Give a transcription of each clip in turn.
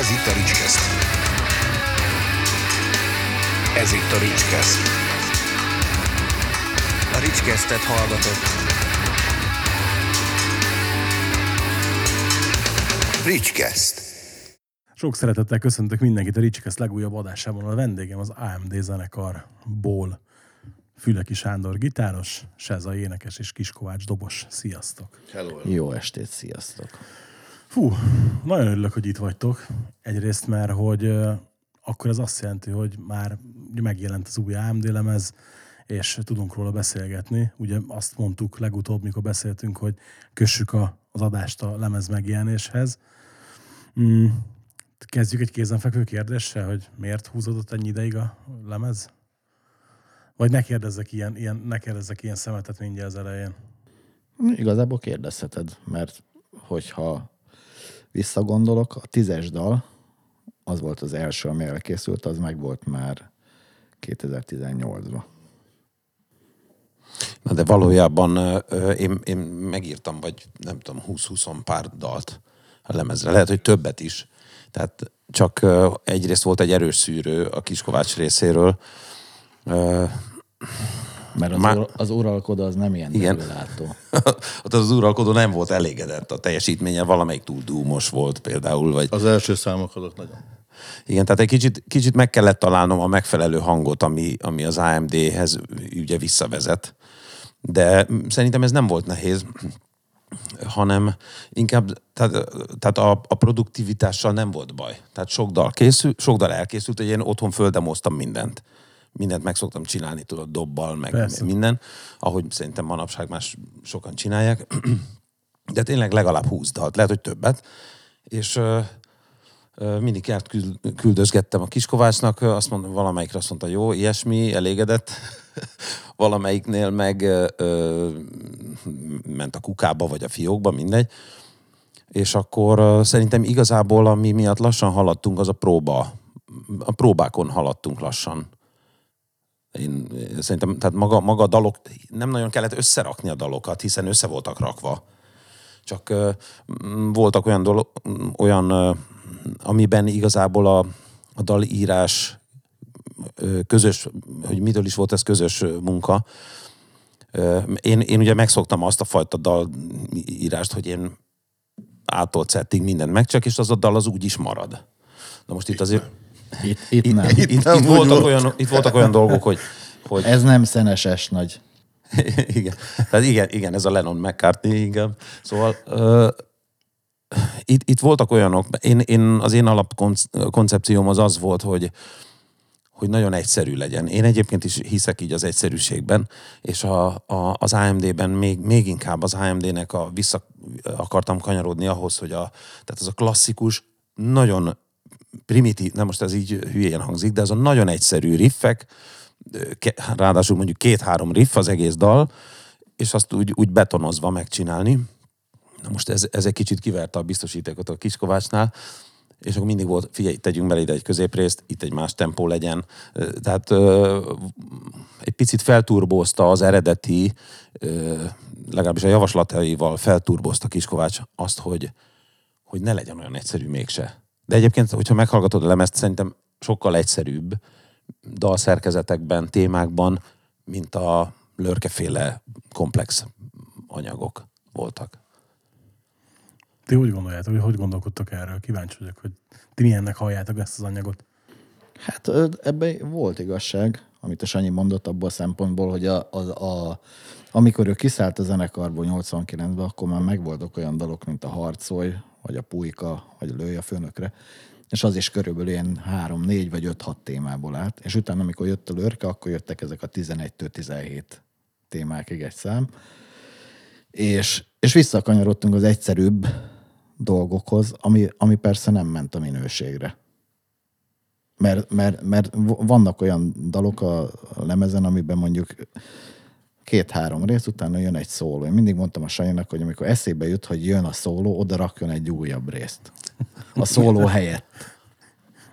Ez itt a Ricskeszt. Ez itt a Ricskeszt. A Ricskesztet hallgatott. Ricskeszt. Sok szeretettel köszöntök mindenkit a Ricskeszt legújabb adásában. A vendégem az AMD zenekarból Füleki Sándor gitáros, Seza énekes és Kiskovács dobos. Sziasztok! Hello. Jó estét, sziasztok! Fú, nagyon örülök, hogy itt vagytok. Egyrészt, mert hogy akkor ez azt jelenti, hogy már megjelent az új AMD lemez, és tudunk róla beszélgetni. Ugye azt mondtuk legutóbb, mikor beszéltünk, hogy kössük a, az adást a lemez megjelenéshez. Mm, kezdjük egy kézenfekvő kérdéssel, hogy miért húzódott ennyi ideig a lemez? Vagy ne kérdezzek ilyen, ilyen, ne kérdezzek ilyen szemetet mindjárt az elején. Igazából kérdezheted, mert hogyha visszagondolok, a tízes dal, az volt az első, ami elkészült, az meg volt már 2018-ban. Na de valójában én, én megírtam, vagy nem tudom, 20-20 pár dalt a lemezre. Lehet, hogy többet is. Tehát csak ö, egyrészt volt egy erős szűrő a Kiskovács részéről. Mert az, Már- Már... az uralkodó az nem ilyen Igen. derülátó. ott az uralkodó nem volt elégedett a teljesítménye, valamelyik túl dúmos volt például, vagy Az első számok azok nagyon. Igen, tehát egy kicsit, kicsit meg kellett találnom a megfelelő hangot, ami, ami az AMD-hez ugye visszavezet. De szerintem ez nem volt nehéz, hanem inkább, tehát, tehát a, a produktivitással nem volt baj. Tehát sok dal, készül, sok dal elkészült, hogy én otthon földemoztam mindent. Mindent meg szoktam csinálni, tudod, dobbal, meg Persze. minden, ahogy szerintem manapság más sokan csinálják. De tényleg legalább 20 dalt, lehet, hogy többet. És ö, ö, mindig járt küld, küldözgettem a Kiskovácsnak, azt mondom, valamelyikre azt mondta, jó, ilyesmi, elégedett. Valamelyiknél meg ö, ment a kukába, vagy a fiókba, mindegy. És akkor szerintem igazából, ami miatt lassan haladtunk, az a próba. A próbákon haladtunk lassan. Én szerintem, tehát maga, maga a dalok, nem nagyon kellett összerakni a dalokat, hiszen össze voltak rakva. Csak ö, voltak olyan dolog, olyan, ö, amiben igazából a, a dalírás ö, közös, hogy mitől is volt ez közös munka. Ö, Én, én ugye megszoktam azt a fajta dalírást, hogy én ától mindent megcsak, és az a dal az úgy is marad. Na most itt azért... Itt, itt nem. Itt, itt, nem itt, voltak volt. olyan, itt voltak olyan dolgok, hogy, hogy Ez nem szeneses nagy. igen. Tehát igen, igen, ez a Lennon McCartney, igen. Szóval ö, itt, itt voltak olyanok, én, én, az én alapkoncepcióm az az volt, hogy, hogy nagyon egyszerű legyen. Én egyébként is hiszek így az egyszerűségben, és a, a, az AMD-ben még, még inkább az AMD-nek a, vissza akartam kanyarodni ahhoz, hogy a, tehát az a klasszikus, nagyon primitív, nem most ez így hülyén hangzik, de az a nagyon egyszerű riffek, ráadásul mondjuk két-három riff az egész dal, és azt úgy, úgy betonozva megcsinálni. Na most ez, ez egy kicsit kiverte a biztosítékot a Kiskovácsnál, és akkor mindig volt, figyelj, tegyünk bele ide egy középrészt, itt egy más tempó legyen. Tehát ö, egy picit felturbózta az eredeti, ö, legalábbis a javaslataival felturbózta Kiskovács azt, hogy, hogy ne legyen olyan egyszerű mégse. De egyébként, hogyha meghallgatod a lemezt, szerintem sokkal egyszerűbb dalszerkezetekben, témákban, mint a lörkeféle komplex anyagok voltak. Ti hogy gondoljátok, hogy hogy gondolkodtok erről? Kíváncsi vagyok, hogy ti milyennek halljátok ezt az anyagot. Hát ebben volt igazság, amit a Sanyi mondott abból a szempontból, hogy a, a, a, amikor ő kiszállt a zenekarból 89-ben, akkor már megvoltak olyan dalok, mint a Harcolj, vagy a Pulyka, vagy a Lőj a főnökre, és az is körülbelül ilyen három, négy vagy öt-hat témából állt. És utána, amikor jött a Lörke, akkor jöttek ezek a 11-től 17 témákig egy szám. És, és visszakanyarodtunk az egyszerűbb dolgokhoz, ami, ami persze nem ment a minőségre. Mert, mert, mert vannak olyan dalok a lemezen, amiben mondjuk két-három rész, utána jön egy szóló. Én mindig mondtam a Sanyinak, hogy amikor eszébe jut, hogy jön a szóló, oda rakjon egy újabb részt. A szóló helyett.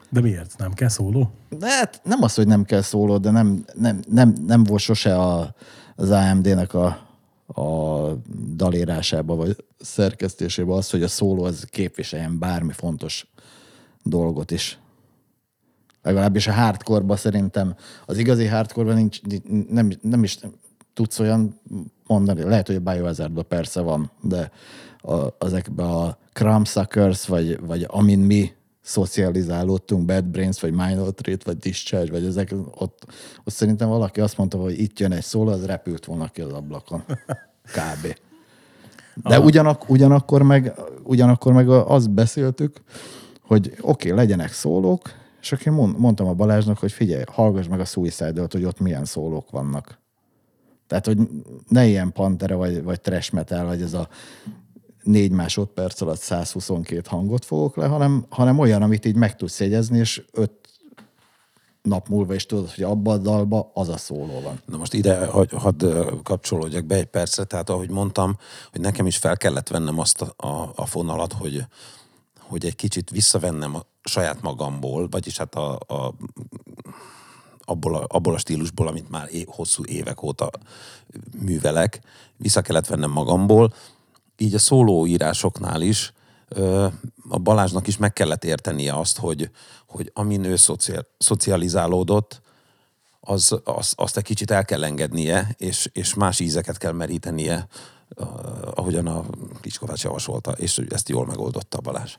De miért? Nem kell szóló? De hát nem az, hogy nem kell szóló, de nem, nem, nem, nem volt sose a, az AMD-nek a, a dalérásába, vagy szerkesztésébe az, hogy a szóló az képviseljen bármi fontos dolgot is. Legalábbis a hardcore szerintem, az igazi hardcore nincs, nem, nem is tudsz olyan mondani, lehet, hogy a biohazard persze van, de a, ezekben a Crumbsuckers, vagy, vagy amin mi szocializálódtunk, Bad Brains, vagy Minor Treat, vagy Discharge, vagy ezek, ott, ott szerintem valaki azt mondta, hogy itt jön egy szól, az repült volna ki az ablakon. Kb. De ugyanak, ugyanakkor, meg, ugyanakkor meg azt beszéltük, hogy oké, okay, legyenek szólók, és akkor én mondtam a Balázsnak, hogy figyelj, hallgass meg a suicide hogy ott milyen szólók vannak. Tehát, hogy ne ilyen pantere, vagy, vagy trash metal, vagy ez a négy másodperc alatt 122 hangot fogok le, hanem, hanem olyan, amit így meg tudsz jegyezni, és öt nap múlva is tudod, hogy abban a dalban az a szóló van. Na most ide hadd kapcsolódjak be egy percre, tehát ahogy mondtam, hogy nekem is fel kellett vennem azt a, a, a fonalat, hogy, hogy egy kicsit visszavennem a saját magamból, vagyis hát a, a abból a, abból a stílusból, amit már é, hosszú évek óta művelek, vissza kellett vennem magamból, így a szólóírásoknál is a Balázsnak is meg kellett értenie azt, hogy, hogy amin ő szociál, szocializálódott, az, az, azt egy kicsit el kell engednie, és, és más ízeket kell merítenie, ahogyan a Kiskovács javasolta, és ezt jól megoldotta Balázs.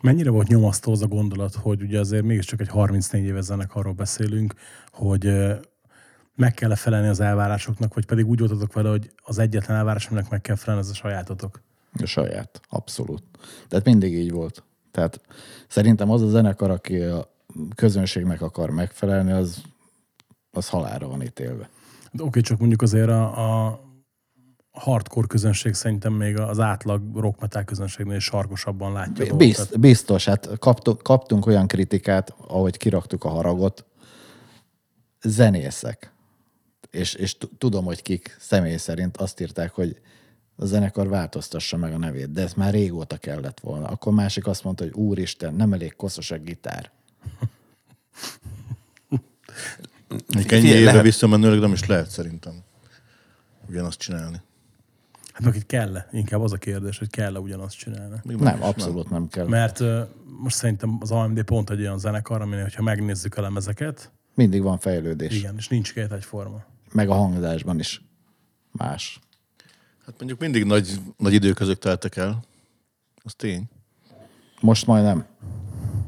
Mennyire volt nyomasztó az a gondolat, hogy ugye azért mégiscsak egy 34 éves zenekarról beszélünk, hogy meg kell felelni az elvárásoknak, vagy pedig úgy voltatok vele, hogy az egyetlen elvárás, aminek meg kell felelni, az a sajátotok? A saját, abszolút. Tehát mindig így volt. Tehát szerintem az a zenekar, aki a közönségnek akar megfelelni, az, az halára van ítélve. Oké, okay, csak mondjuk azért a, a hardcore közönség szerintem még az átlag rock metal közönségnél sarkosabban látja. Bizt, biztos, hát kaptunk, kaptunk olyan kritikát, ahogy kiraktuk a haragot, zenészek, és, és tudom, hogy kik személy szerint azt írták, hogy a zenekar változtassa meg a nevét, de ez már régóta kellett volna. Akkor másik azt mondta, hogy úristen, nem elég koszos a gitár. Egy ennyi éve lehet... visszamenőleg nem is lehet szerintem ugyanazt csinálni. Hát meg itt kell Inkább az a kérdés, hogy kell-e ugyanazt csinálni. Még nem, abszolút nem. nem kell. Mert uh, most szerintem az AMD pont egy olyan zenekar, aminél, hogyha megnézzük a lemezeket, mindig van fejlődés. Igen, és nincs két egyforma. Meg a hangzásban is más. Hát mondjuk mindig nagy, nagy időközök teltek el. Az tény. Most majd nem.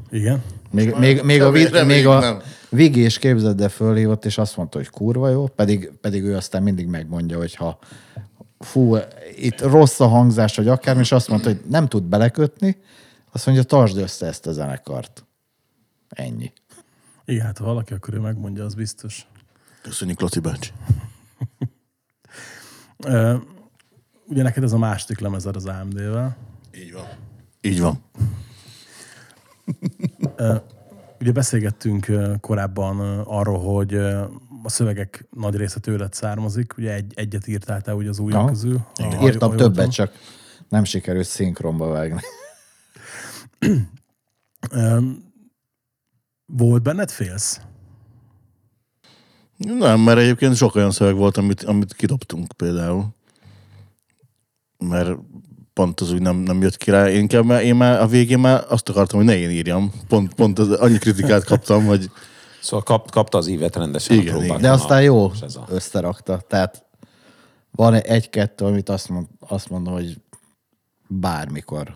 Igen. Még, még, még, a, még, még a Vigi is képzeld, de fölhívott, és azt mondta, hogy kurva jó, pedig, pedig ő aztán mindig megmondja, hogy ha fú, itt rossz a hangzás, vagy akármi, és azt mondta, hogy nem tud belekötni, azt mondja, tartsd össze ezt a zenekart. Ennyi. Igen, hát ha valaki, akkor ő megmondja, az biztos. Köszönjük, Laci bácsi. ugye neked ez a második lemezed az AMD-vel. Így van. Így van. ugye beszélgettünk korábban arról, hogy a szövegek nagy része tőled származik. Ugye egy, egyet írtál te ugye az újak közül. A, Írtam többet, csak nem sikerült szinkronba vágni. Volt benned félsz? Nem, mert egyébként sok olyan szöveg volt, amit, amit kidobtunk például. Mert pont az úgy nem, nem jött ki rá. Én, inkább, mert én már a végén már azt akartam, hogy ne én írjam. Pont, pont az, annyi kritikát kaptam, hogy... Szóval kap, kapta az ívet rendesen igen, a igen. De aztán jó a... összerakta. Tehát van egy-kettő, amit azt, mond, azt mondom, hogy bármikor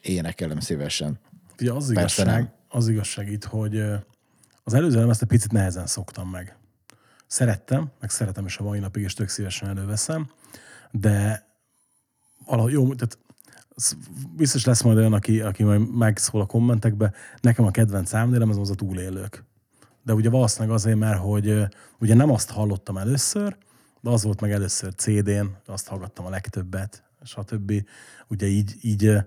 énekelem szívesen. Ja, az igazság, nem az igazság itt, hogy az előző ezt egy picit nehezen szoktam meg. Szerettem, meg szeretem is a mai napig, és tök szívesen előveszem, de valahogy jó, tehát biztos lesz majd olyan, aki, aki majd megszól a kommentekbe. Nekem a kedvenc számnélem az az a túlélők. De ugye valószínűleg azért, mert hogy ugye nem azt hallottam először, de az volt meg először CD-n, azt hallgattam a legtöbbet, stb. Ugye így, így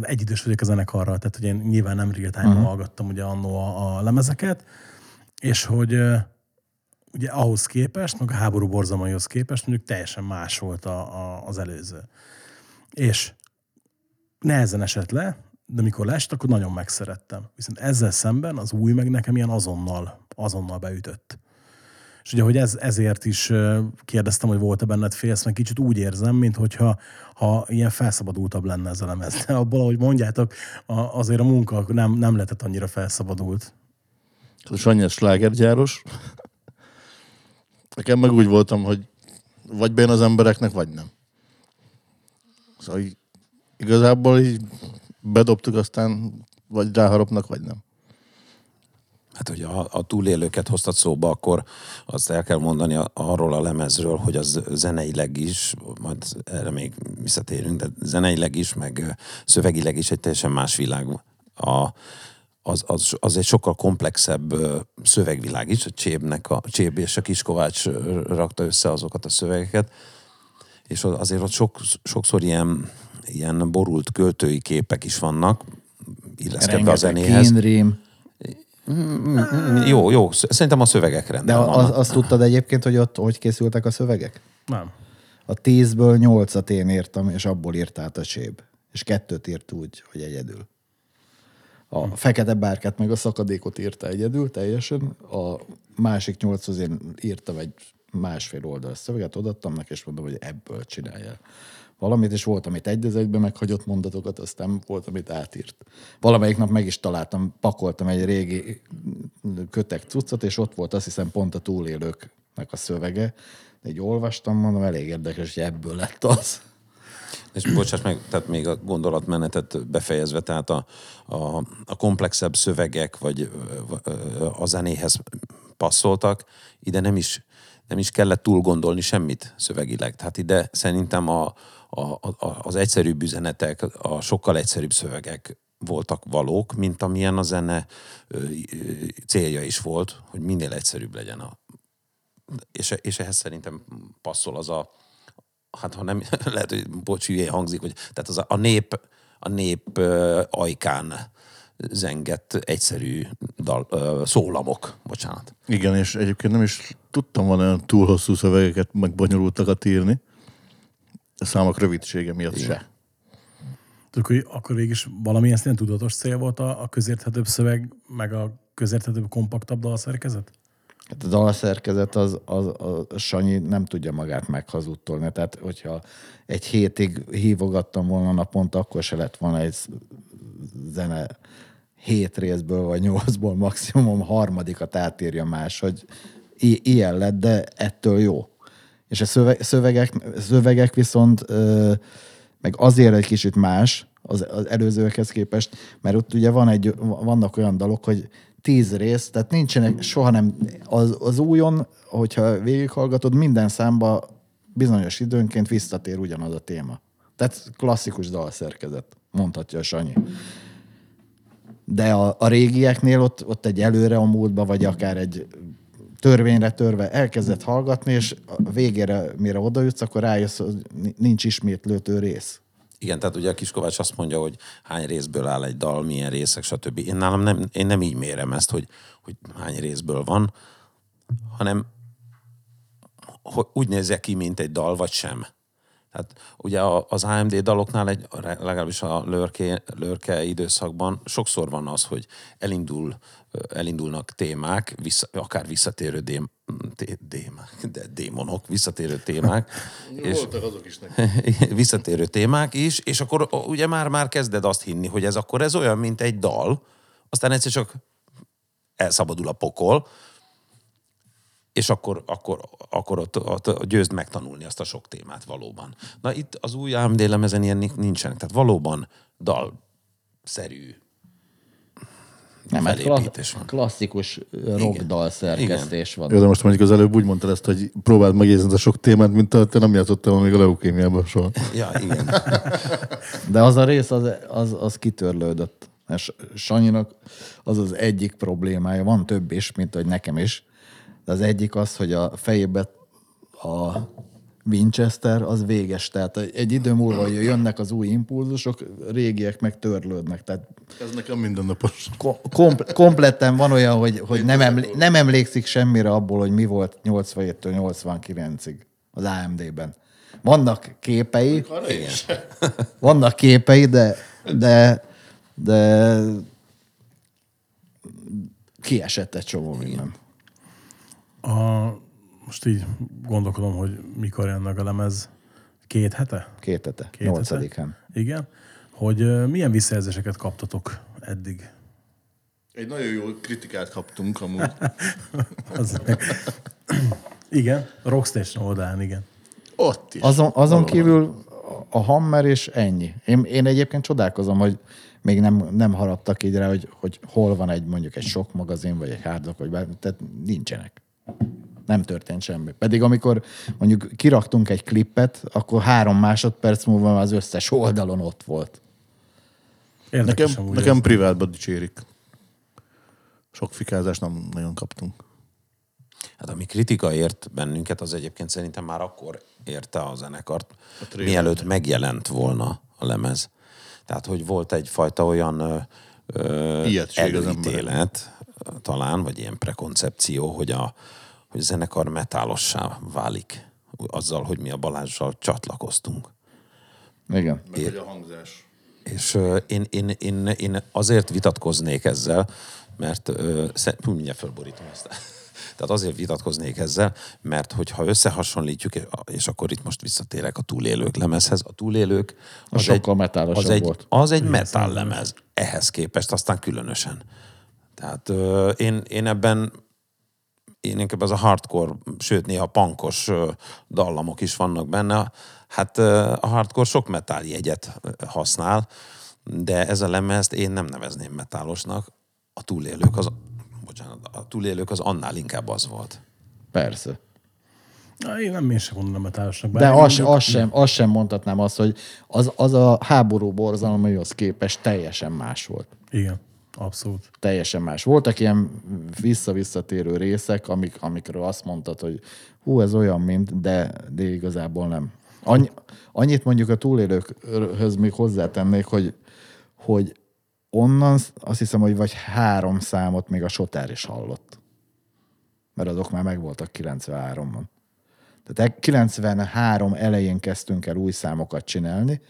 egyidős vagyok a zenekarral, tehát hogy én nyilván nem real time uh-huh. hallgattam ugye annó a, a lemezeket, és hogy ugye ahhoz képest, meg a háború borzamaihoz képest mondjuk teljesen más volt a, a, az előző. És nehezen esett le, de mikor lest, akkor nagyon megszerettem. Viszont ezzel szemben az új meg nekem ilyen azonnal, azonnal beütött. És ugye, hogy ez, ezért is kérdeztem, hogy volt-e benned félsz, mert kicsit úgy érzem, mint hogyha ha ilyen felszabadultabb lenne ez a lemez. De abból, ahogy mondjátok, a, azért a munka nem, nem lehetett annyira felszabadult. Sanyi a slágergyáros. Nekem meg úgy voltam, hogy vagy bejön az embereknek, vagy nem. Szóval igazából így bedobtuk, aztán vagy ráharapnak, vagy nem. Hát, hogy a, túlélőket hoztat szóba, akkor azt el kell mondani arról a lemezről, hogy az zeneileg is, majd erre még visszatérünk, de zeneileg is, meg szövegileg is egy teljesen más világ. A, az, az, az egy sokkal komplexebb szövegvilág is, a Csébnek, a Cséb és a Kiskovács rakta össze azokat a szövegeket, és az- azért ott sok, sokszor ilyen, ilyen borult költői képek is vannak, illeszkedve a zenéhez. kínrím. Mm, Jó, jó. Szerintem a szövegek De rendben az, vannak. azt tudtad egyébként, hogy ott hogy készültek a szövegek? Nem. A tízből nyolcat én írtam, és abból írt át a Cséb. És kettőt írt úgy, hogy egyedül. A fekete bárkát meg a szakadékot írta egyedül teljesen, a másik nyolchoz én írtam egy másfél oldalas szöveget, odaadtam neki, és mondom, hogy ebből csinálja valamit, és volt, amit egy az egyben meghagyott mondatokat, aztán volt, amit átírt. Valamelyik nap meg is találtam, pakoltam egy régi kötek cuccot, és ott volt azt hiszem pont a túlélőknek a szövege. Így olvastam, mondom, elég érdekes, hogy ebből lett az. És bocsáss meg, tehát még a gondolatmenetet befejezve, tehát a, a, a komplexebb szövegek, vagy a zenéhez passzoltak, ide nem is, nem is kellett túl gondolni semmit szövegileg. Tehát ide szerintem a, a, a, az egyszerűbb üzenetek, a sokkal egyszerűbb szövegek voltak valók, mint amilyen a zene ö, ö, célja is volt, hogy minél egyszerűbb legyen a, és, és ehhez szerintem passzol az a, hát ha nem, lehet, hogy bocs, hangzik, hogy tehát az a, a nép, a nép ajkán zengett egyszerű dal, uh, szólamok, bocsánat. Igen, és egyébként nem is tudtam volna olyan túl hosszú szövegeket, meg bonyolultakat írni. A számok rövidsége miatt se. Tudjuk, hogy akkor végig is valamilyen szinten tudatos cél volt a, a közérthetőbb szöveg, meg a közérthetőbb, kompaktabb dalszerkezet? Hát a dalszerkezet az, az, az Sanyi nem tudja magát meghazudtolni. Tehát, hogyha egy hétig hívogattam volna naponta, akkor se lett volna egy zene hét részből, vagy nyolcból maximum harmadikat átírja más, hogy i- ilyen lett, de ettől jó. És a szöveg, szövegek, szövegek viszont meg azért egy kicsit más az, az előzőekhez képest, mert ott ugye van egy, vannak olyan dalok, hogy tíz rész, tehát nincsenek soha nem, az, az újon, hogyha végighallgatod, minden számba bizonyos időnként visszatér ugyanaz a téma. Tehát klasszikus dalszerkezet, mondhatja a Sanyi. De a, a régieknél ott, ott egy előre a múltba, vagy akár egy törvényre törve elkezdett hallgatni, és a végére, mire oda jutsz, akkor rájössz, hogy nincs ismétlőtő rész. Igen, tehát ugye a Kiskovács azt mondja, hogy hány részből áll egy dal, milyen részek, stb. Én nálam nem, én nem így mérem ezt, hogy, hogy hány részből van, hanem hogy úgy nézze ki, mint egy dal, vagy sem. Tehát ugye az AMD daloknál egy, legalábbis a lörke, lörke időszakban sokszor van az, hogy elindul, elindulnak témák, vissza, akár visszatérő dém, té, démák, de démonok, visszatérő témák. és, Voltak azok is neki. visszatérő témák is, és akkor ugye már, már kezded azt hinni, hogy ez akkor ez olyan, mint egy dal, aztán egyszer csak elszabadul a pokol, és akkor, akkor, akkor ott, ott győzd megtanulni azt a sok témát valóban. Na itt az új AMD lemezen ilyen nincsenek, tehát valóban dalszerű Nem, hát felépítés klassz, van. klasszikus rockdal szerkesztés van. Jó, de most mondjuk az előbb úgy mondtad ezt, hogy próbáld megérzni a sok témát, mint a, te nem játszottál még a leukémiában soha. Ja, igen. De az a rész, az, az, az kitörlődött. És Sanyinak az az egyik problémája, van több is, mint hogy nekem is, de az egyik az, hogy a fejébe a Winchester az véges. Tehát egy idő múlva, hogy jönnek az új impulzusok, régiek meg törlődnek. Tehát Ez nekem mindennapos. ko- kompl- kompletten van olyan, hogy, hogy nem, emlé- nem emlékszik semmire abból, hogy mi volt 87-től 89-ig az AMD-ben. Vannak képei, vannak képei, de, de, de kiesett egy csomó minden. A most így gondolkodom, hogy mikor jön meg a lemez. Két hete? Két hete, Két nyolcadikán. Igen. Hogy milyen visszajelzéseket kaptatok eddig? Egy nagyon jó kritikát kaptunk amúgy. Az... igen, Rockstation oldalán, igen. Ott is. Azon, azon kívül a Hammer és ennyi. Én, én egyébként csodálkozom, hogy még nem, nem haraptak így rá, hogy, hogy hol van egy mondjuk egy sok magazin, vagy egy hardrock, vagy bármi, tehát nincsenek. Nem történt semmi. Pedig amikor mondjuk kiraktunk egy klippet, akkor három másodperc múlva már az összes oldalon ott volt. Érdekes Nekem, nekem ez. privátban dicsérik. Sok fikázást nem nagyon kaptunk. Hát ami kritika ért bennünket, az egyébként szerintem már akkor érte a zenekart, trailer. mielőtt megjelent volna a lemez. Tehát, hogy volt egyfajta olyan ö, ö, előítélet, talán, vagy ilyen prekoncepció, hogy a, hogy a zenekar metálossá válik azzal, hogy mi a Balázsral csatlakoztunk. Igen. Meg hogy a hangzás. És én, én, én, én azért vitatkoznék ezzel, mert ö, sze- hú, mindjárt fölborítom ezt. Tehát azért vitatkoznék ezzel, mert hogyha összehasonlítjuk, és akkor itt most visszatérek a túlélők lemezhez, a túlélők Az sokkal metálosabb az egy, volt. az egy metal lemez. Ehhez képest aztán különösen. Tehát ö, én, én ebben én inkább az a hardcore, sőt néha pankos dallamok is vannak benne. Hát ö, a hardcore sok metal jegyet használ, de ez a lemezt én nem nevezném metálosnak. A túlélők az, bocsánat, a túlélők az annál inkább az volt. Persze. Na, én nem én sem mondanám metálosnak. De az, az, sem, az sem mondhatnám azt, hogy az, az a háború borzalmaihoz képest teljesen más volt. Igen, abszolút. Teljesen más. Voltak ilyen vissza-visszatérő részek, amik, amikről azt mondtad, hogy hú, ez olyan, mint, de, de igazából nem. Annyi, annyit mondjuk a túlélőkhöz még hozzátennék, hogy, hogy onnan azt hiszem, hogy vagy három számot még a Sotár is hallott. Mert azok már megvoltak 93-ban. Tehát 93 elején kezdtünk el új számokat csinálni.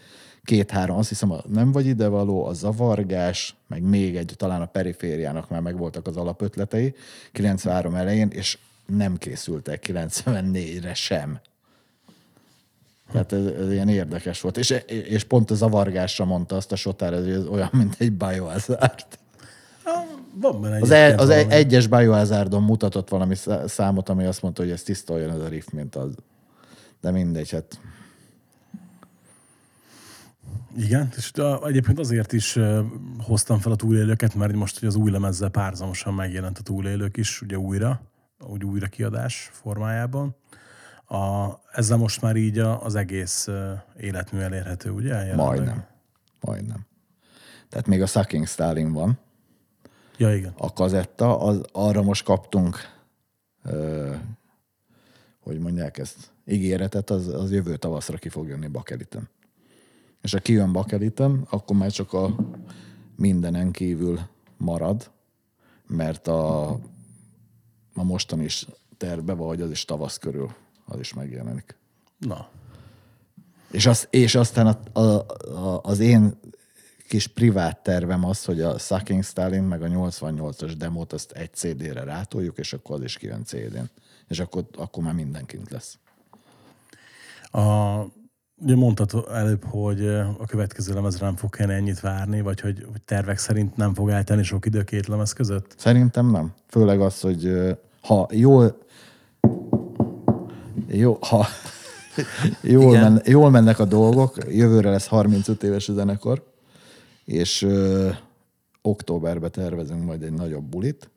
Két-három, azt hiszem, a nem vagy idevaló, a zavargás, meg még egy, talán a perifériának már megvoltak az alapötletei 93 elején, és nem készültek 94-re sem. Tehát ez, ez ilyen érdekes volt. És, és pont a zavargásra mondta azt a sotár, hogy ez olyan, mint egy biohazard. Van benne Az, e, az e, valami. egyes biohazardon mutatott valami szá- számot, ami azt mondta, hogy ez tiszta olyan ez a riff, mint az. De mindegy, hát Igen, és a, egyébként azért is hoztam fel a túlélőket, mert most hogy az új lemezzel párzamosan megjelent a túlélők is, ugye újra, úgy újra kiadás formájában. A, ezzel most már így a, az egész életmű elérhető, ugye? jelenleg? majdnem. Majdnem. Tehát még a Sucking Stalin van, Ja, igen. a kazetta, az, arra most kaptunk, ö, hogy mondják ezt, ígéretet, az, az jövő tavaszra ki fog jönni Bakeliten. És ha kijön Bakeliten, akkor már csak a mindenen kívül marad, mert a, a mostan is terve van, hogy az is tavasz körül, az is megjelenik. Na, És, az, és aztán a, a, a, az én kis privát tervem az, hogy a Sucking Stalin meg a 88-as demót azt egy CD-re rátoljuk, és akkor az is kijön CD-n. És akkor, akkor már mindenkint lesz. A, ugye mondtad előbb, hogy a következő lemezre nem fog kellene ennyit várni, vagy hogy, hogy tervek szerint nem fog eltenni sok idő két lemez között? Szerintem nem. Főleg az, hogy ha jól jó, ha jól, Igen. men, jól mennek a dolgok, jövőre lesz 35 éves a zenekar, és ö, októberbe tervezünk majd egy nagyobb bulit,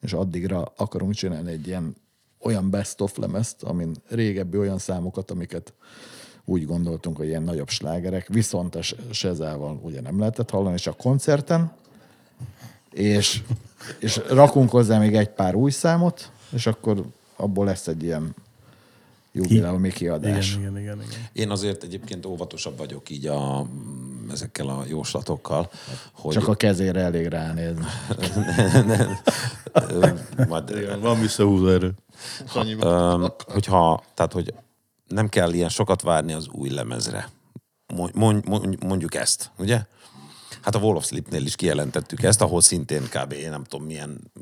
és addigra akarunk csinálni egy ilyen olyan best of lemezt, amin régebbi olyan számokat, amiket úgy gondoltunk, hogy ilyen nagyobb slágerek, viszont a Sezával ugye nem lehetett hallani, csak koncerten, és, és rakunk hozzá még egy pár új számot, és akkor abból lesz egy ilyen jubileumi kiadás. Igen, igen, igen, igen. Én azért egyébként óvatosabb vagyok így a, ezekkel a jóslatokkal, hogy Csak a kezére elég ránézni. majd, Igen, van visszahúzó erő. Öm, hogyha, tehát, hogy nem kell ilyen sokat várni az új lemezre. Mond, mond, mondjuk ezt, ugye? Hát a Wall of Sleep-nél is kijelentettük ezt, ahol szintén kb. én nem tudom milyen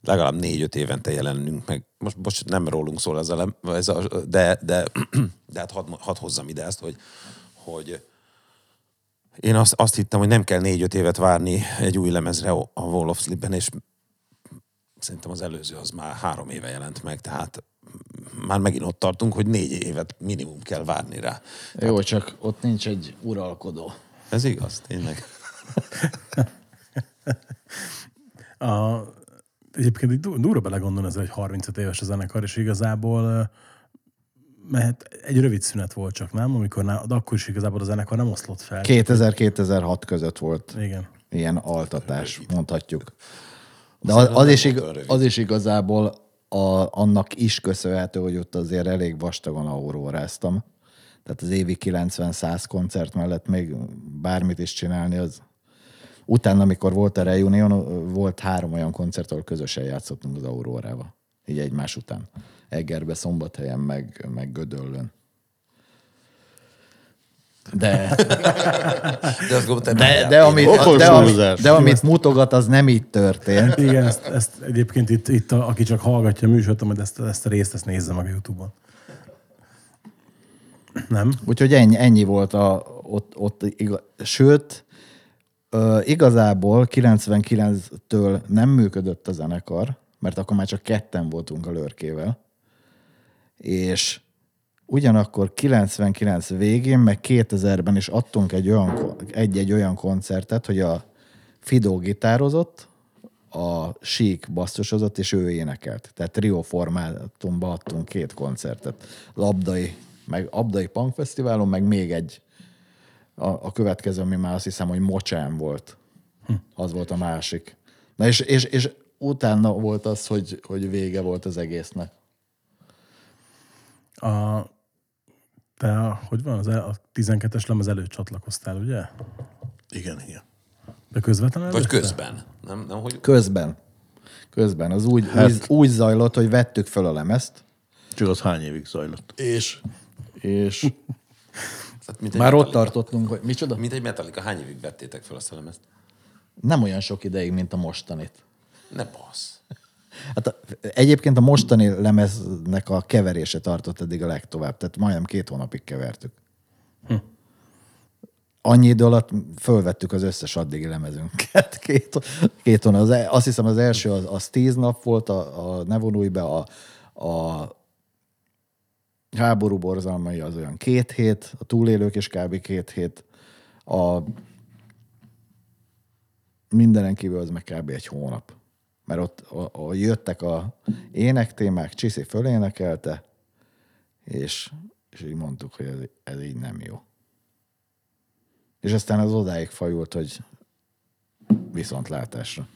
legalább négy-öt évente jelenünk meg. Most, most nem rólunk szól ez a, ez a de, de, de hát hadd, hadd hozzam ide ezt, hogy, hogy én azt, azt hittem, hogy nem kell négy-öt évet várni egy új lemezre a Wall of Sleep-ben, és szerintem az előző az már három éve jelent meg, tehát már megint ott tartunk, hogy négy évet minimum kell várni rá. Jó, csak ott nincs egy uralkodó. Ez igaz, tényleg. A, egyébként durva belegondolni ezzel, hogy 35 éves a zenekar, és igazából ö, mehet, egy rövid szünet volt csak, nem? Amikor ná, de akkor is igazából a zenekar nem oszlott fel. 2000-2006 között volt Igen. ilyen altatás, mondhatjuk. De az, az, is, az is igazából a, annak is köszönhető, hogy ott azért elég vastagon auróráztam. Tehát az évi 90-100 koncert mellett még bármit is csinálni, az utána, amikor volt a Reunion, volt három olyan koncert, ahol közösen játszottunk az Aurórával. Így egymás után. Egerbe, Szombathelyen, meg, meg Gödöllön. De, De azt gondoltam, de, de, amit, de, amit, de amit mutogat, az nem így történt. Igen, ezt, ezt egyébként itt, itt a, aki csak hallgatja a műsort, majd ezt, ezt a részt, ezt nézze meg a Youtube-on. Nem? Úgyhogy ennyi, ennyi volt a, ott, ott igaz, sőt, igazából 99-től nem működött a zenekar, mert akkor már csak ketten voltunk a lörkével, és ugyanakkor 99 végén, meg 2000-ben is adtunk egy olyan, egy-egy olyan koncertet, hogy a Fido gitározott, a Sík basszusozott, és ő énekelt. Tehát trio formátumban adtunk két koncertet. Labdai, meg Abdai Punk Fesztiválon, meg még egy a, a következő, ami már azt hiszem, hogy Mocsán volt. Az volt a másik. Na és, és, és utána volt az, hogy, hogy vége volt az egésznek. A, te, a, hogy van, az el, a 12-es lemez előtt csatlakoztál, ugye? Igen, igen. De közvetlenül Vagy előtte? közben. Nem, nem, hogy Közben. Közben. Az úgy, hát. úgy, úgy zajlott, hogy vettük föl a lemezt, Csak az hány évig zajlott? és, és tehát mint már ott tartottunk, hogy micsoda? Mint egy Metallica. Hány évig vettétek fel azt a lemezt? Nem olyan sok ideig, mint a mostanit. Ne bassz. Hát a, egyébként a mostani lemeznek a keverése tartott eddig a legtovább, tehát majdnem két hónapig kevertük. Annyi idő alatt fölvettük az összes addigi lemezünket. Két, két hónap. Az, e- azt hiszem az első az, az tíz nap volt, a, a Ne vonulj be, a, a háború borzalmai az olyan két hét, a túlélők is kb. két hét, a mindenen kívül az meg kb. egy hónap. Mert ott a, jöttek a énektémák, Csiszi fölénekelte, és, és így mondtuk, hogy ez, ez így nem jó. És aztán az odáig fajult, hogy viszontlátásra.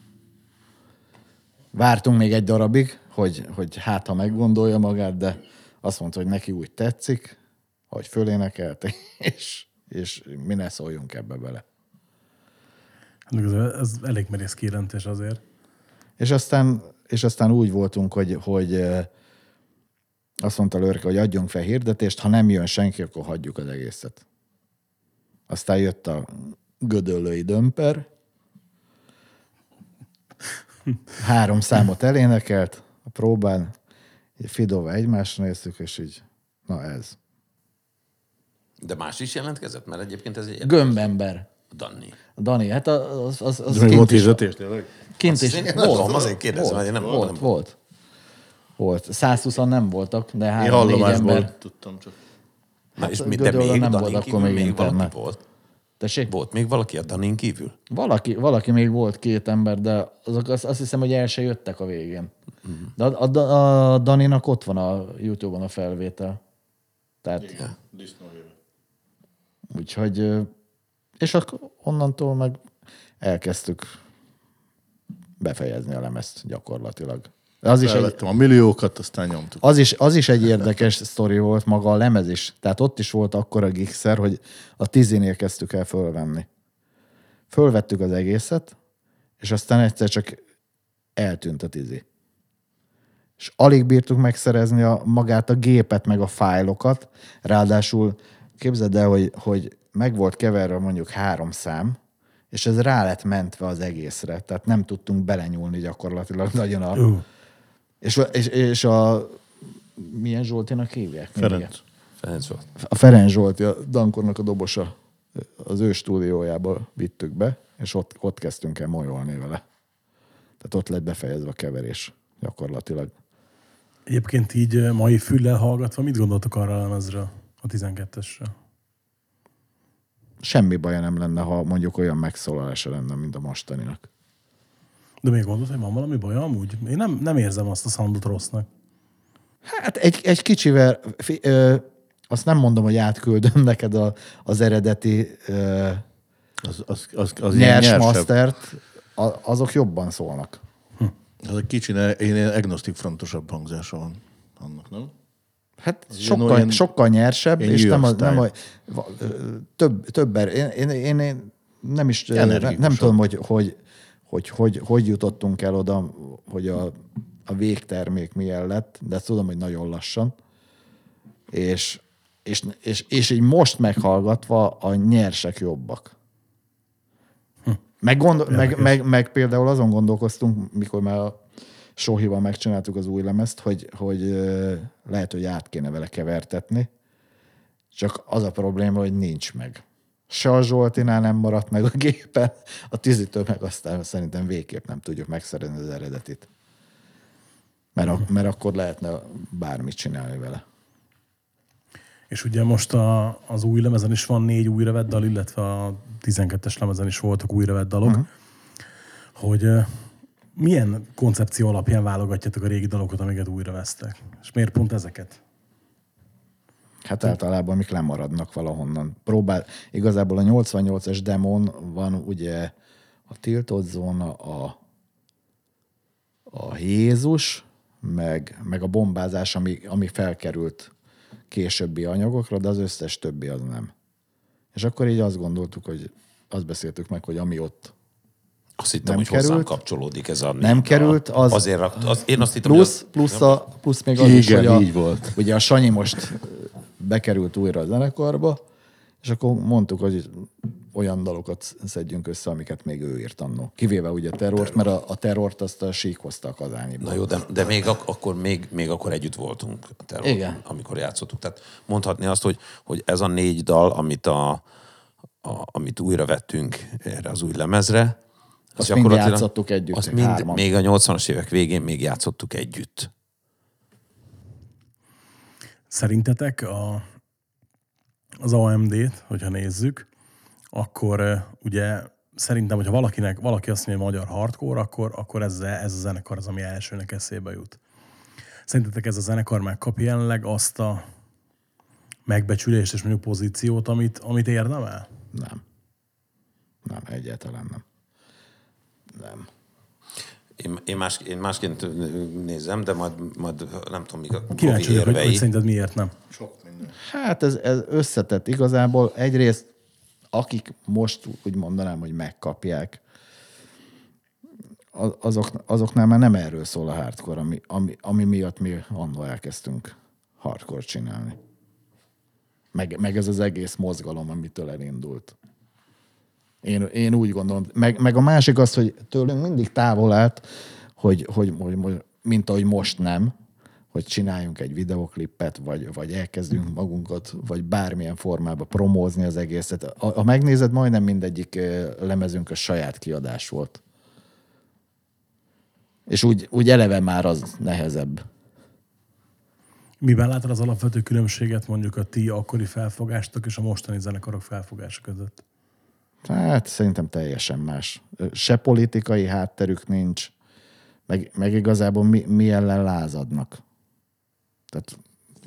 Vártunk még egy darabig, hogy, hogy hát, ha meggondolja magát, de azt mondta, hogy neki úgy tetszik, hogy fölénekelte, és, és mi ne szóljunk ebbe bele. Ez elég merész kijelentés azért. És aztán, és aztán úgy voltunk, hogy, hogy azt mondta Lörke, hogy adjunk fel hirdetést, ha nem jön senki, akkor hagyjuk az egészet. Aztán jött a gödöllői dömper, három számot elénekelt a próbán, így Fidóval egymásra néztük, és így, na ez. De más is jelentkezett? Mert egyébként ez egy... Gömbember. Danni. A Dani, hát az, az, az kint volt is, hirdetés, tényleg? kint is én nem tudom, azért kérdezem, volt, mert én nem- volt, nem- volt. Volt. 120 nem voltak, de három négy ember. tudtam csak. Na, és Hát mi, de még nem Danin volt akkor még még internet. valaki volt? Tessék? Volt még valaki a Danin kívül? Valaki, valaki még volt két ember, de azok azt, azt hiszem, hogy el se jöttek a végén. De a, a, a Daninak ott van a YouTube-on a felvétel. Tehát, úgyhogy, ö, és akkor onnantól meg elkezdtük befejezni a lemezt gyakorlatilag. Az is, egy, a milliókat, aztán nyomtuk. az, is, az is egy érdekes sztori volt maga a lemez is. Tehát ott is volt akkor a gigszer, hogy a tizinél kezdtük el fölvenni. Fölvettük az egészet, és aztán egyszer csak eltűnt a tizi. És alig bírtuk megszerezni a, magát a gépet, meg a fájlokat. Ráadásul képzeld el, hogy, hogy meg volt keverve mondjuk három szám, és ez rá lett mentve az egészre, tehát nem tudtunk belenyúlni gyakorlatilag nagyon a... És, és, és a... Milyen Zsoltinak hívják? Ferenc. Ferenc volt. A Ferenc Zsolti, a Dankornak a dobosa, az ő stúdiójába vittük be, és ott, ott kezdtünk el molyolni vele. Tehát ott lett befejezve a keverés gyakorlatilag. Egyébként így ö, mai füllel hallgatva, mit gondoltok arra a lemezről, a 12-esről? Semmi baja nem lenne, ha mondjuk olyan megszólalása lenne, mint a mostaninak. De még gondolod, hogy van valami baj amúgy? Én nem, nem érzem azt a soundot rossznak. Hát egy, egy kicsivel, fi, ö, azt nem mondom, hogy átküldöm neked a, az eredeti ö, Az, az, az, az nyers nyersebb. mastert, a, azok jobban szólnak. Az egy kicsi, én ilyen agnostic frontosabb hangzása van annak, nem? Hát sokkal, olyan- sokkal nyersebb, és nem, a, nem a, több, több er, én, én, én, nem is, nem, tudom, hogy hogy, hogy, hogy hogy jutottunk el oda, hogy a, a végtermék milyen lett, de tudom, hogy nagyon lassan. És, és, és, és így most meghallgatva a nyersek jobbak. Meg, gond, meg, meg, meg, például azon gondolkoztunk, mikor már a Sohival megcsináltuk az új lemezt, hogy, hogy lehet, hogy át kéne vele kevertetni. Csak az a probléma, hogy nincs meg. Se a Zsoltinál nem maradt meg a gépen, a tűzitől meg aztán szerintem végképp nem tudjuk megszerezni az eredetit. Mert, a, mert akkor lehetne bármit csinálni vele. És ugye most a, az új lemezen is van négy vett dal, illetve a 12-es lemezen is voltak vett dalok. Uh-huh. Hogy ö, milyen koncepció alapján válogatjátok a régi dalokat, amiket újra vesztek? És miért pont ezeket? Hát általában amik lemaradnak valahonnan. Próbál, igazából a 88-es demon van ugye a tiltott zóna, a, a Jézus, meg, meg a bombázás, ami, ami felkerült későbbi anyagokra, de az összes többi az nem. És akkor így azt gondoltuk, hogy azt beszéltük meg, hogy ami ott Azt hittem, Nem hogy hozzám került. kapcsolódik ez a Nem négy került, az- Azért rakt, az, én azt hittem, Plusz, hogy plusz, a, plusz még az is, Igen, hogy a, így volt. ugye a Sanyi most bekerült újra a zenekarba, és akkor mondtuk, hogy olyan dalokat szedjünk össze, amiket még ő írt annó. Kivéve ugye a terrort, mert a, a terrort azt a sík hozta a kazányiból. Na jó, de, de még, ak- akkor, még, még akkor együtt voltunk, a terror, Igen. amikor játszottuk. Tehát mondhatni azt, hogy, hogy ez a négy dal, amit, a, a, amit újra vettünk erre az új lemezre, Azt mind játszottuk együtt, Azt mind, hárman. még a 80-as évek végén még játszottuk együtt. Szerintetek a, az AMD-t, hogyha nézzük, akkor ugye szerintem, hogyha valakinek, valaki azt mondja, hogy magyar hardcore, akkor, akkor ez, ez a zenekar az, ami elsőnek eszébe jut. Szerintetek ez a zenekar megkapja jelenleg azt a megbecsülést és mondjuk pozíciót, amit, amit érdemel? Nem. Nem, egyáltalán nem. Nem. Én, én, más, én másként nézem, de majd, majd nem tudom, míg a Kíváncsi vagyok, hogy, hogy szerinted miért nem. Hát ez, ez összetett igazából. Egyrészt, akik most úgy mondanám, hogy megkapják, az- azok, azoknál már nem erről szól a hardcore, ami, ami, ami miatt mi annól elkezdtünk hardcore csinálni. Meg, meg ez az egész mozgalom, amitől elindult. Én, én úgy gondolom. Meg, meg a másik az, hogy tőlünk mindig távol állt, hogy, hogy, hogy, mint ahogy most nem, hogy csináljunk egy videoklipet, vagy, vagy elkezdünk magunkat, vagy bármilyen formában promózni az egészet. Ha, ha megnézed, majdnem mindegyik lemezünk a saját kiadás volt. És úgy, úgy eleve már az nehezebb. Miben látod az alapvető különbséget mondjuk a ti akkori felfogástok és a mostani zenekarok felfogása között? Hát szerintem teljesen más. Se politikai hátterük nincs, meg, meg igazából mi, mi ellen lázadnak. Tehát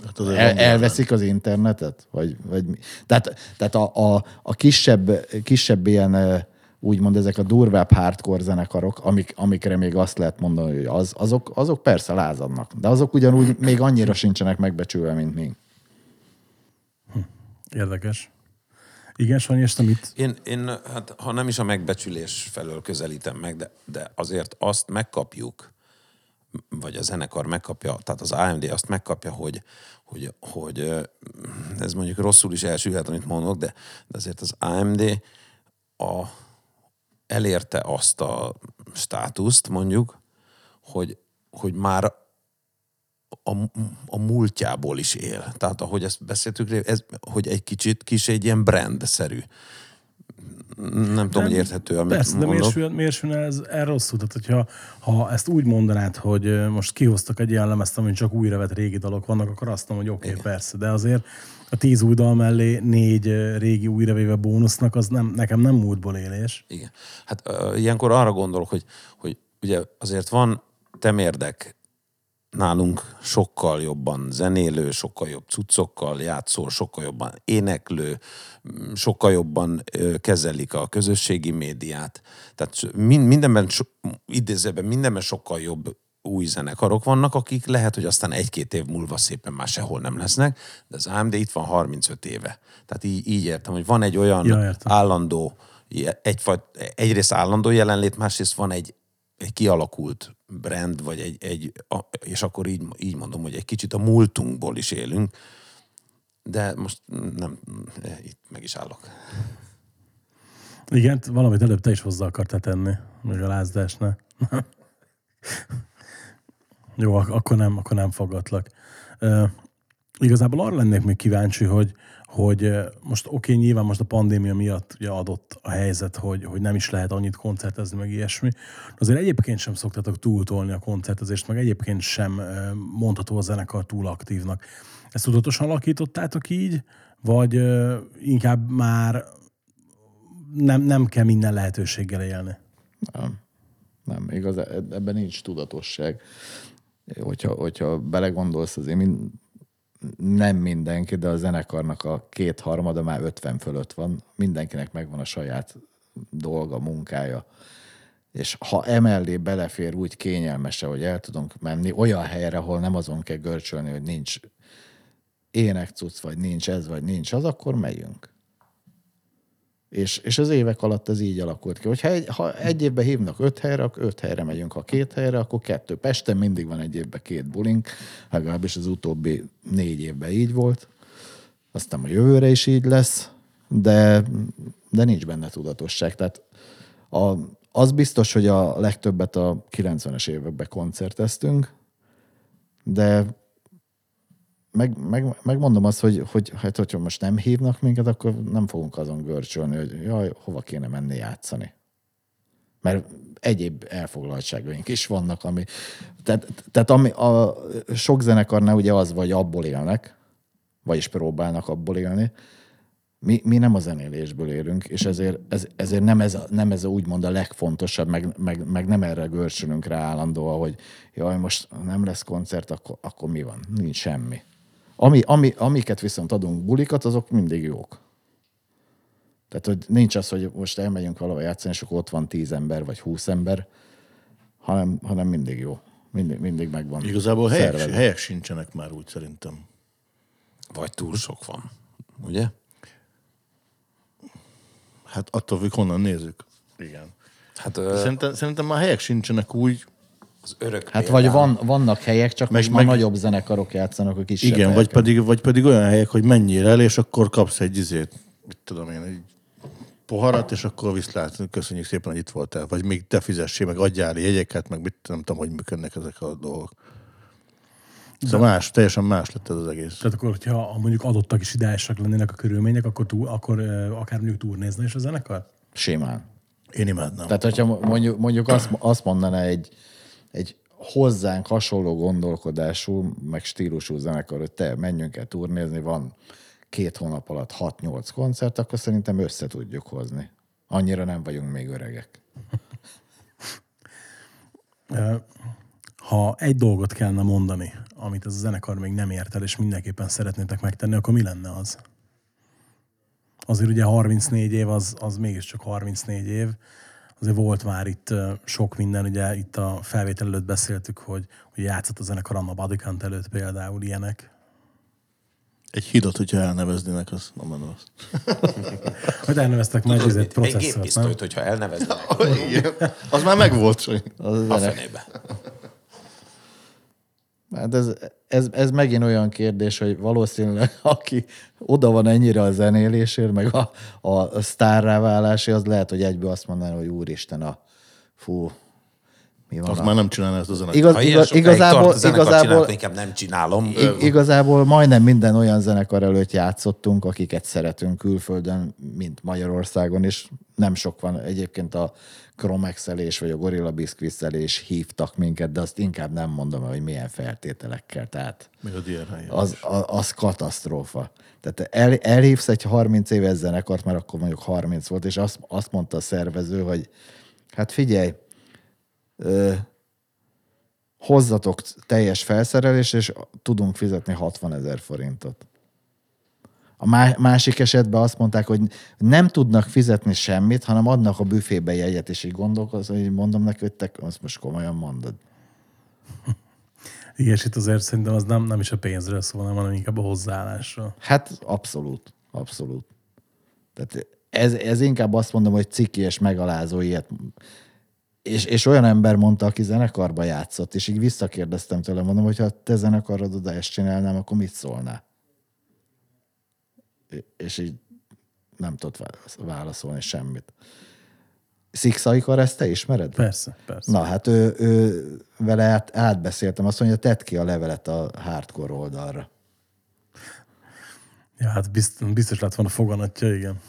Hát azért el, elveszik az internetet? Vagy, vagy mi? Tehát, tehát a, a, a kisebb, kisebb ilyen úgymond ezek a durvább hardcore zenekarok, amik, amikre még azt lehet mondani, hogy az, azok, azok persze lázadnak. De azok ugyanúgy még annyira sincsenek megbecsülve, mint mi. Érdekes. Igen, Sanyi, és te mit? Én, én hát, ha nem is a megbecsülés felől közelítem meg, de, de azért azt megkapjuk, vagy a zenekar megkapja, tehát az AMD azt megkapja, hogy, hogy, hogy ez mondjuk rosszul is elsülhet, amit mondok, de, de azért az AMD a, elérte azt a státuszt, mondjuk, hogy, hogy már a, a múltjából is él. Tehát ahogy ezt beszéltük, ez, hogy egy kicsit kis egy ilyen brand-szerű. Nem tudom, hogy érthető, amit Persze, de mondok. miért sülne, miért sülne ez el rosszul? Tehát, hogyha ha ezt úgy mondanád, hogy most kihoztak egy ilyen lemezt, amin csak újra vett régi dalok vannak, akkor azt mondom, hogy oké, okay, persze. De azért a tíz új dal mellé négy régi újravéve bónusznak, az nem, nekem nem múltból élés. Igen. Hát ö, ilyenkor arra gondolok, hogy, hogy ugye azért van temérdek nálunk sokkal jobban zenélő, sokkal jobb cuccokkal játszó, sokkal jobban éneklő, sokkal jobban kezelik a közösségi médiát. Tehát min- mindenben, idézőben mindenben sokkal jobb új zenekarok vannak, akik lehet, hogy aztán egy-két év múlva szépen már sehol nem lesznek, de az AMD itt van 35 éve. Tehát így, így értem, hogy van egy olyan Ja, értem. állandó, egyfajta, egyrészt állandó jelenlét, másrészt van egy, egy kialakult brand, vagy egy, egy a, és akkor így, így mondom, hogy egy kicsit a múltunkból is élünk, de most nem, itt meg is állok. Igen, valamit előbb te is hozzá akartál tenni, még a lázdásnál. Jó, ak- akkor nem, akkor nem fogadlak. Uh, igazából arra lennék még kíváncsi, hogy, hogy ö, most oké, okay, nyilván most a pandémia miatt ugye adott a helyzet, hogy, hogy nem is lehet annyit koncertezni, meg ilyesmi. Azért egyébként sem szoktatok túltolni a koncertezést, meg egyébként sem ö, mondható a zenekar túl aktívnak. Ezt tudatosan alakítottátok így, vagy ö, inkább már nem, nem kell minden lehetőséggel élni? Nem. Nem, igaz, ebben nincs tudatosság. Hogyha, hogyha belegondolsz, azért mind, nem mindenki, de a zenekarnak a kétharmada már 50 fölött van. Mindenkinek megvan a saját dolga, munkája. És ha emellé belefér úgy kényelmese, hogy el tudunk menni olyan helyre, ahol nem azon kell görcsölni, hogy nincs énekcuc, vagy nincs ez, vagy nincs az, akkor megyünk. És, és az évek alatt ez így alakult ki. Hogyha egy, ha egy évben hívnak öt helyre, akkor öt helyre megyünk. Ha két helyre, akkor kettő. Pesten mindig van egy évben két bulink, legalábbis az utóbbi négy évben így volt. Aztán a jövőre is így lesz, de, de nincs benne tudatosság. Tehát a, az biztos, hogy a legtöbbet a 90-es években koncerteztünk, de meg, meg, megmondom azt, hogy, hogy hát, hogyha most nem hívnak minket, akkor nem fogunk azon görcsölni, hogy jaj, hova kéne menni játszani. Mert egyéb elfoglaltságaink is vannak, ami... Tehát, tehát ami, a, sok zenekarnál ugye az, vagy abból élnek, vagyis próbálnak abból élni, mi, mi nem a zenélésből élünk, és ezért, ez, ezért nem, ez, a- nem ez a úgymond a legfontosabb, meg, meg, meg nem erre görcsölünk rá állandóan, hogy jaj, most nem lesz koncert, akkor, akkor mi van? Nincs semmi. Ami, ami, amiket viszont adunk bulikat, azok mindig jók. Tehát, hogy nincs az, hogy most elmegyünk valahol játszani, és akkor ott van tíz ember, vagy húsz ember, hanem, hanem mindig jó. Mindig, mindig megvan. Igazából helyek, szervezve. helyek sincsenek már úgy szerintem. Vagy túl sok van, ugye? Hát attól függ, honnan nézzük. Igen. Hát ö, Szerintem, szerintem már helyek sincsenek úgy, az örök Hát példám- vagy van, vannak helyek, csak Meg- most már meg- nagyobb zenekarok játszanak a kisebb igen, vagy pedig, vagy pedig olyan helyek, hogy menjél el, és akkor kapsz egy izét, mit tudom én, egy poharat, és akkor viszlát, köszönjük szépen, hogy itt voltál. Vagy még te fizessél, meg adjál jegyeket, meg mit, nem tudom, hogy működnek ezek a dolgok. Szóval más, teljesen más lett ez az egész. Tehát akkor, hogyha ha mondjuk adottak is ideálisak lennének a körülmények, akkor, túl, akkor akár mondjuk turnézne is a zenekar? Simán. Én imádnám. Tehát, hogyha mondjuk, mondjuk azt, azt mondaná egy, egy hozzánk hasonló gondolkodású, meg stílusú zenekar, hogy te menjünk el turnézni, van két hónap alatt 6-8 koncert, akkor szerintem össze tudjuk hozni. Annyira nem vagyunk még öregek. Ha egy dolgot kellene mondani, amit ez a zenekar még nem ért el, és mindenképpen szeretnétek megtenni, akkor mi lenne az? Azért ugye 34 év, az, az mégiscsak 34 év. Azért volt már itt sok minden, ugye itt a felvétel előtt beszéltük, hogy, hogy játszott a zenekar Anna Badikant előtt például ilyenek. Egy hídot, hogyha elneveznének, azt nem mondom azt. Hogy elneveztek majd Tudod, egy egy processzort, nem? géppisztolyt, hogyha elneveznek Igen. Az már megvolt. Az a zenek, fenébe. Hát ez, ez, ez megint olyan kérdés, hogy valószínűleg aki oda van ennyire a zenélésért, meg a, a sztárrá válásért, az lehet, hogy egyből azt mondaná, hogy úristen, a fú, mi van Azt a... már nem csinálná ezt a zenekar. Igaz, igaz, igazából, tart igazából, inkább nem csinálom. I- igazából majdnem minden olyan zenekar előtt játszottunk, akiket szeretünk külföldön, mint Magyarországon is. Nem sok van. Egyébként a Chromex-elés vagy a Gorilla Biscuits-elés hívtak minket, de azt inkább nem mondom hogy milyen feltételekkel. Tehát Még a DRH. az, az, az katasztrófa. Tehát el, elhívsz egy 30 éves zenekart, mert akkor mondjuk 30 volt, és azt, azt mondta a szervező, hogy hát figyelj, ö, hozzatok teljes felszerelést, és tudunk fizetni 60 ezer forintot. A má- másik esetben azt mondták, hogy nem tudnak fizetni semmit, hanem adnak a büfébe jegyet, és így gondolkozom, hogy mondom neki, hogy te azt most komolyan mondod. Igen, és itt azért szerintem az nem, nem is a pénzről szól, hanem inkább a hozzáállásról. Hát abszolút, abszolút. Tehát ez, ez inkább azt mondom, hogy ciki és megalázó ilyet. És, és olyan ember mondta, aki zenekarba játszott, és így visszakérdeztem tőle, mondom, hogy ha te zenekarod oda ezt csinálnám, akkor mit szólnál? És így nem tudott válasz- válaszolni semmit. Szikszai ezt te ismered? Persze, persze. Na, hát ő, ő vele át, átbeszéltem, azt mondja, tedd ki a levelet a hardcore oldalra. Ja, hát biztos, biztos lett volna foganatja, igen.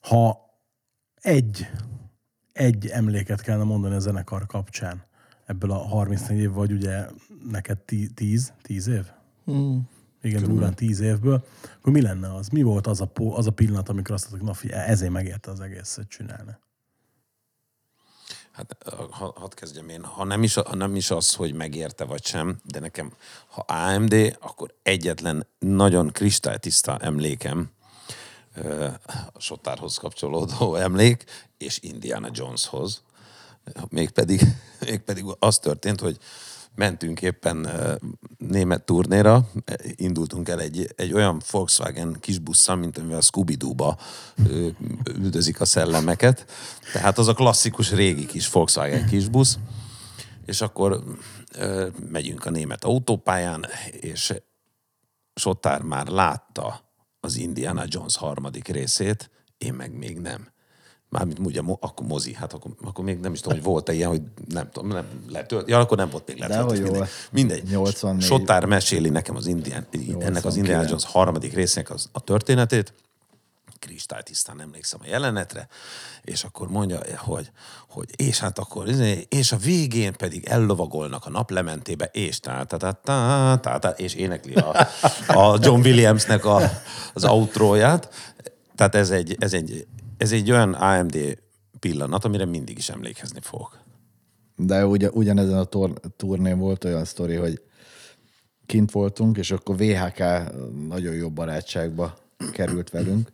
Ha egy, egy emléket kellene mondani a zenekar kapcsán, ebből a 34 év, vagy ugye neked 10, 10 év? Hmm. Igen, durván 10 évből. Akkor mi lenne az? Mi volt az a, az a pillanat, amikor azt mondtuk, na figyelj, ezért megérte az egészet csinálni? Hát ha, hadd kezdjem én. Ha nem, is, ha nem is az, hogy megérte vagy sem, de nekem, ha AMD, akkor egyetlen nagyon kristálytiszta emlékem, ö, a Sotárhoz kapcsolódó emlék, és Indiana Joneshoz. Mégpedig, mégpedig az történt, hogy mentünk éppen német turnéra, indultunk el egy, egy olyan Volkswagen kis busszal, mint amivel a Scooby-Doo-ba ö, üldözik a szellemeket. Tehát az a klasszikus régi kis Volkswagen kisbusz. És akkor megyünk a német autópályán, és Sotár már látta az Indiana Jones harmadik részét, én meg még nem. Mármint ugye akkor mozi, hát akkor, akkor még nem is tudom, hogy volt-e ilyen, hogy nem tudom, nem letölt. Ja, akkor nem volt még letölt. hogy mindegy. mindegy. 84. Sotár meséli nekem az Indian, ennek az Indiana Jones harmadik részének az, a történetét, kristálytisztán emlékszem a jelenetre, és akkor mondja, hogy, hogy és hát akkor, izé, és a végén pedig ellovagolnak a naplementébe, és tá, tá, tá, tá, tá, tá és énekli a, a John Williamsnek a, az outróját. Tehát ez egy, ez, egy, ez egy olyan AMD pillanat, amire mindig is emlékezni fogok. De ugye, ugyanezen a tor- turnén volt olyan sztori, hogy kint voltunk, és akkor VHK nagyon jó barátságba került velünk,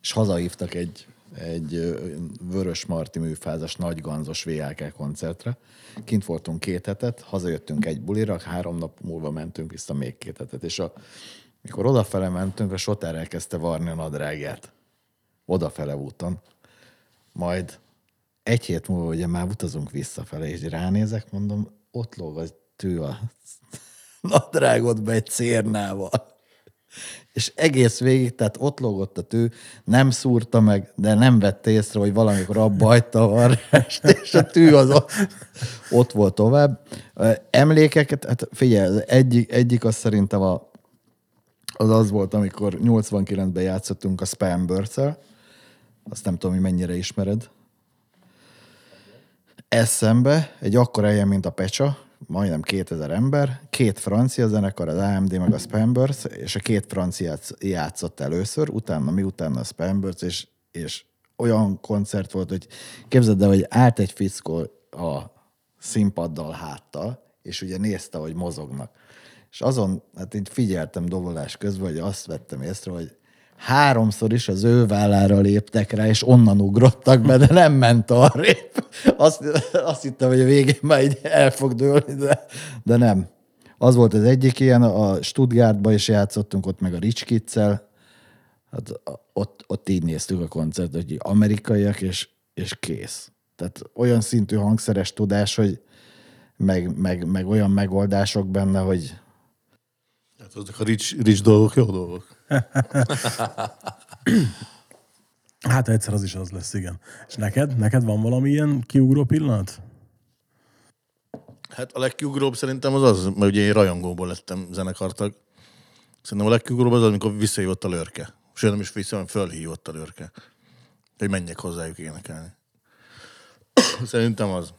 és hazahívtak egy, egy Vörös Marti műfázas nagyganzos VHK koncertre. Kint voltunk két hetet, hazajöttünk egy bulira, három nap múlva mentünk vissza még két hetet, és a, mikor odafele mentünk, a Sotár elkezdte varni a nadrágját. Odafele úton. Majd egy hét múlva ugye már utazunk visszafele, és ránézek, mondom, ott lóg az tű a nadrágodba egy cérnával. És egész végig, tehát ott lógott a tű, nem szúrta meg, de nem vette észre, hogy valamikor abba hagyta a varrást, és a tű az ott, volt tovább. Emlékeket, hát figyelj, egyik, egyik az szerintem a, az az volt, amikor 89-ben játszottunk a Spam Birds-el. Azt nem tudom, hogy mennyire ismered, eszembe egy akkora helyen, mint a Pecsa, majdnem 2000 ember, két francia zenekar, az AMD meg a Spambers, és a két francia játszott először, utána mi, utána a Spambers, és, és olyan koncert volt, hogy képzeld el, hogy állt egy fickó a színpaddal háttal, és ugye nézte, hogy mozognak. És azon, hát így figyeltem dobolás közben, hogy azt vettem észre, hogy háromszor is az ő vállára léptek rá, és onnan ugrottak be, de nem ment arrébb. Azt, azt hittem, hogy a végén már így el fog dőlni, de, de nem. Az volt az egyik ilyen, a Stuttgartba is játszottunk, ott meg a Rich Kids-el. Hát ott, ott így néztük a koncertet, hogy amerikaiak, és, és kész. Tehát olyan szintű hangszeres tudás, hogy meg, meg, meg olyan megoldások benne, hogy Hát azok a rich, rich dolgok, jó dolgok. Hát egyszer az is az lesz, igen. És neked? Neked van valami ilyen kiugró pillanat? Hát a legkiugróbb szerintem az az, mert ugye én rajongóból lettem zenekartag. Szerintem a legkiugróbb az az, amikor visszahívott a lörke. Sőt, nem is vissza, hanem fölhívott a lörke. Hogy menjek hozzájuk énekelni. Szerintem az.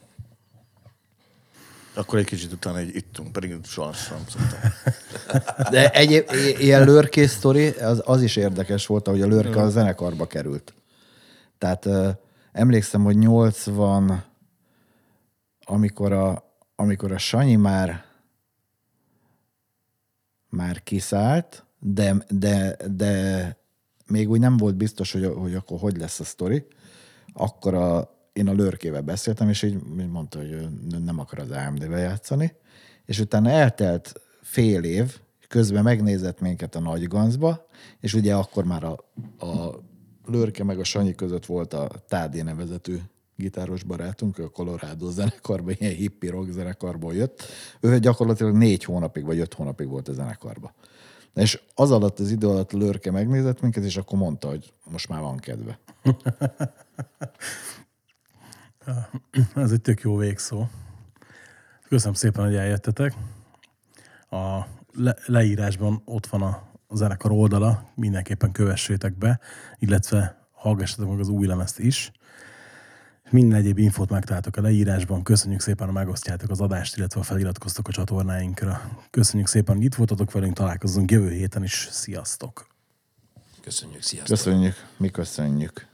Akkor egy kicsit utána egy ittunk, pedig soha sem szoktam. De egy, ilyen lőrkész sztori, az, az is érdekes volt, ahogy a lőrke a zenekarba került. Tehát emlékszem, hogy 80, amikor a, amikor a Sanyi már már kiszállt, de, de, de még úgy nem volt biztos, hogy, hogy akkor hogy lesz a sztori, akkor a, én a lőrkével beszéltem, és így mondta, hogy nem akar az AMD-be játszani, és utána eltelt fél év, közben megnézett minket a Nagy Ganzba, és ugye akkor már a, a Lőrke meg a Sanyi között volt a Tádé nevezetű gitáros barátunk, ő a Colorado zenekarban, ilyen hippi rock zenekarból jött. Ő gyakorlatilag négy hónapig vagy öt hónapig volt a zenekarban. És az alatt az idő alatt Lőrke megnézett minket, és akkor mondta, hogy most már van kedve. Ez egy tök jó végszó. Köszönöm szépen, hogy eljöttetek. A le- leírásban ott van a zenekar oldala, mindenképpen kövessétek be, illetve hallgassatok meg az új lemezt is. Minden egyéb infót megtaláltok a leírásban. Köszönjük szépen, hogy megosztjátok az adást, illetve ha feliratkoztok a csatornáinkra. Köszönjük szépen, hogy itt voltatok velünk, találkozunk jövő héten is. Sziasztok! Köszönjük, sziasztok. Köszönjük, mi köszönjük.